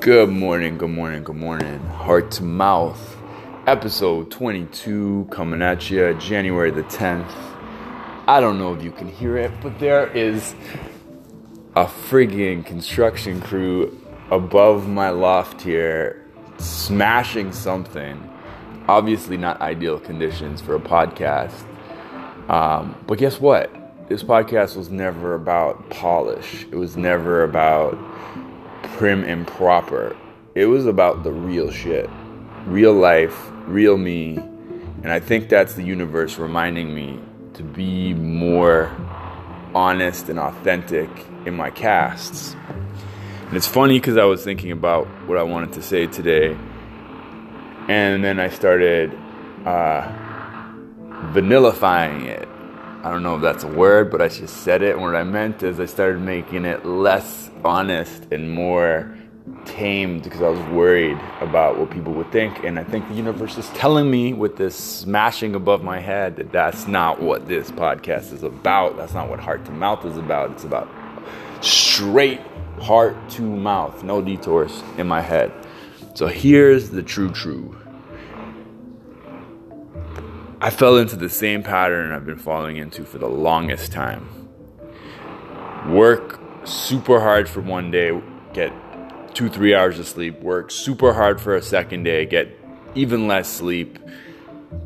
Good morning, good morning, good morning. Heart to Mouth, episode 22, coming at you January the 10th. I don't know if you can hear it, but there is a frigging construction crew above my loft here smashing something. Obviously, not ideal conditions for a podcast. Um, but guess what? This podcast was never about polish, it was never about prim and proper. It was about the real shit, real life, real me. And I think that's the universe reminding me to be more honest and authentic in my casts. And it's funny because I was thinking about what I wanted to say today. And then I started uh, vanillifying it. I don't know if that's a word, but I just said it. And what I meant is I started making it less honest and more tamed because I was worried about what people would think. And I think the universe is telling me with this smashing above my head that that's not what this podcast is about. That's not what heart to mouth is about. It's about straight heart to mouth, no detours in my head. So here's the true, true. I fell into the same pattern I've been falling into for the longest time. Work super hard for one day, get two, three hours of sleep. Work super hard for a second day, get even less sleep.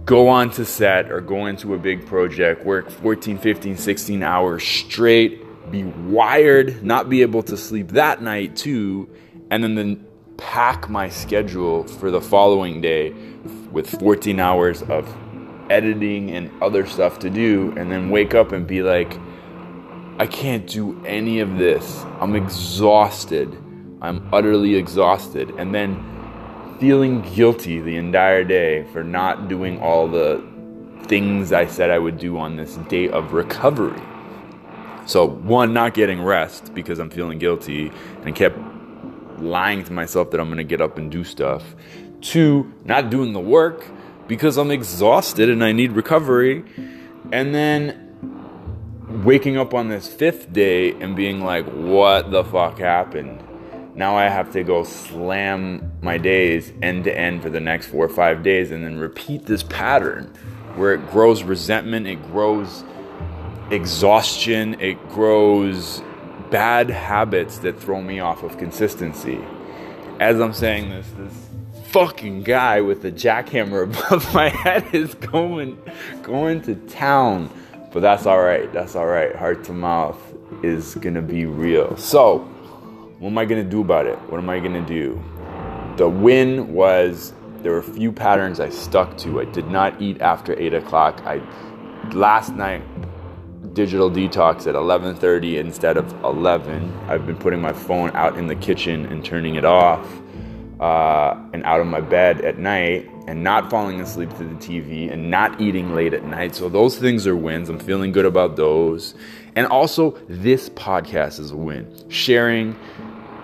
Go on to set or go into a big project, work 14, 15, 16 hours straight, be wired, not be able to sleep that night too, and then, then pack my schedule for the following day with 14 hours of editing and other stuff to do, and then wake up and be like, I can't do any of this. I'm exhausted. I'm utterly exhausted. And then feeling guilty the entire day for not doing all the things I said I would do on this day of recovery. So, one, not getting rest because I'm feeling guilty and kept lying to myself that I'm going to get up and do stuff. Two, not doing the work because I'm exhausted and I need recovery. And then waking up on this fifth day and being like, what the fuck happened? Now I have to go slam my days end to end for the next four or five days and then repeat this pattern where it grows resentment, it grows exhaustion, it grows bad habits that throw me off of consistency. As I'm saying this, this fucking guy with the jackhammer above my head is going going to town. But that's all right. That's all right. Heart to mouth is going to be real. So, what am I going to do about it? What am I going to do? The win was there were a few patterns I stuck to. I did not eat after 8 o'clock. I last night digital detox at 11:30 instead of 11. I've been putting my phone out in the kitchen and turning it off uh, and out of my bed at night and not falling asleep to the TV and not eating late at night. So those things are wins. I'm feeling good about those. And also, this podcast is a win. Sharing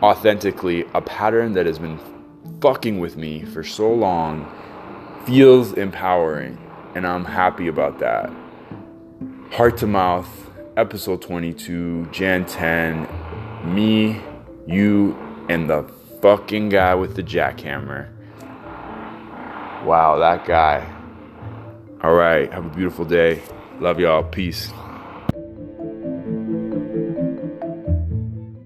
authentically a pattern that has been fucking with me for so long feels empowering. And I'm happy about that. Heart to Mouth, episode 22, Jan 10. Me, you, and the fucking guy with the jackhammer. Wow, that guy. All right, have a beautiful day. Love y'all. Peace.